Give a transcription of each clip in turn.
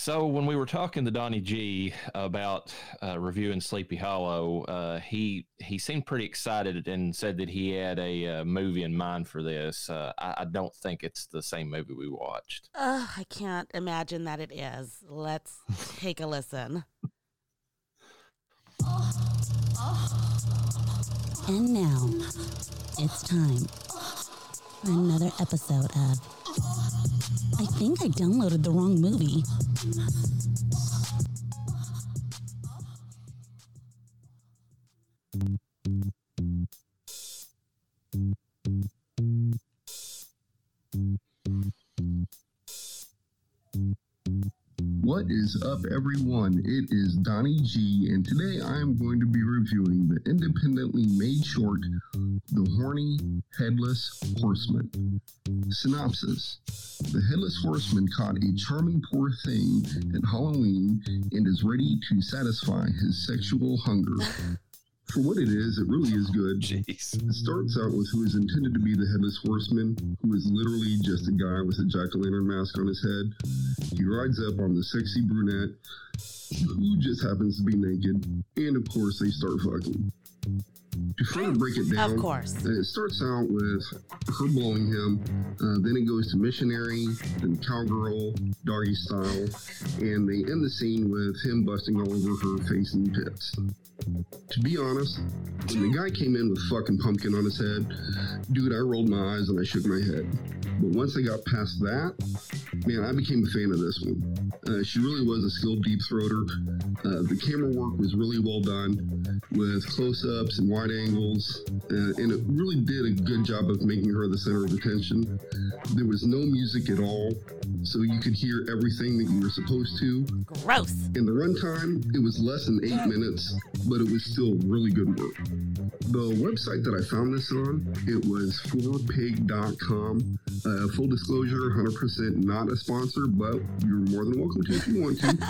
So when we were talking to Donnie G about uh, reviewing Sleepy Hollow, uh, he he seemed pretty excited and said that he had a uh, movie in mind for this. Uh, I, I, don't think it's the same movie we watched. I can't imagine that it is. Let's take a listen. And now it's time for another episode of I think I downloaded the wrong movie. Thank you. What is up, everyone? It is Donnie G, and today I am going to be reviewing the independently made short, The Horny Headless Horseman. Synopsis The Headless Horseman caught a charming poor thing at Halloween and is ready to satisfy his sexual hunger for what it is, it really is good. Jeez. It starts out with who is intended to be the headless horseman, who is literally just a guy with a jack o' lantern mask on his head. He rides up on the sexy brunette, who just happens to be naked, and of course, they start fucking. To further break it down, Of course. uh, it starts out with her blowing him, uh, then it goes to missionary, then cowgirl, doggy style, and they end the scene with him busting all over her face and tits. To be honest, when the guy came in with fucking pumpkin on his head, dude, I rolled my eyes and I shook my head. But once I got past that, man, I became a fan of this one. Uh, she really was a skilled deep throater. Uh, the camera work was really well done with close ups and wide angles, uh, and it really did a good job of making her the center of attention. There was no music at all, so you could hear everything that you were supposed to. Gross. In the runtime, it was less than eight minutes, but it was still really good work. The website that I found this on, it was 4pig.com. Uh, full disclosure, 100% not a sponsor, but you're more than welcome to if you want to.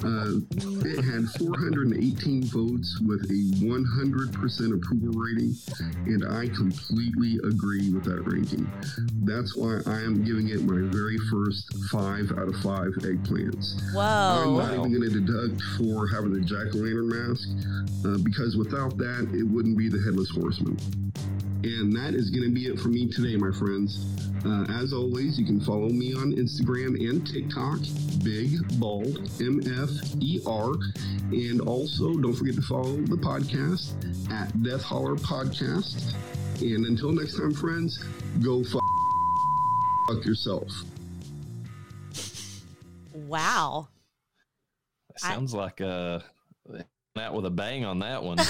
Uh, it had 418 votes with a 100% approval rating, and I completely agree with that ranking. That's why I am giving it my very first five out of five eggplants. I'm not even going to deduct for having the jack o' lantern mask uh, because without that, it wouldn't be the headless horseman. And that is going to be it for me today, my friends. Uh, as always, you can follow me on Instagram and TikTok, Big Bald M F E R, and also don't forget to follow the podcast at Death Holler Podcast. And until next time, friends, go fuck, fuck yourself. Wow. That sounds like uh, that with a bang on that one.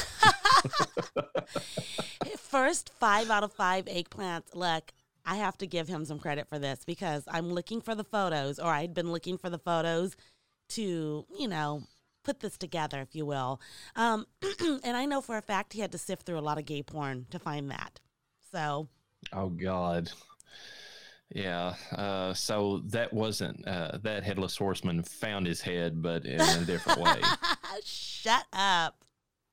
First five out of five eggplants. Look, I have to give him some credit for this because I'm looking for the photos, or I'd been looking for the photos to, you know, put this together, if you will. Um, and I know for a fact he had to sift through a lot of gay porn to find that. So, oh God. Yeah. Uh, so that wasn't uh, that headless horseman found his head, but in a different way. shut up.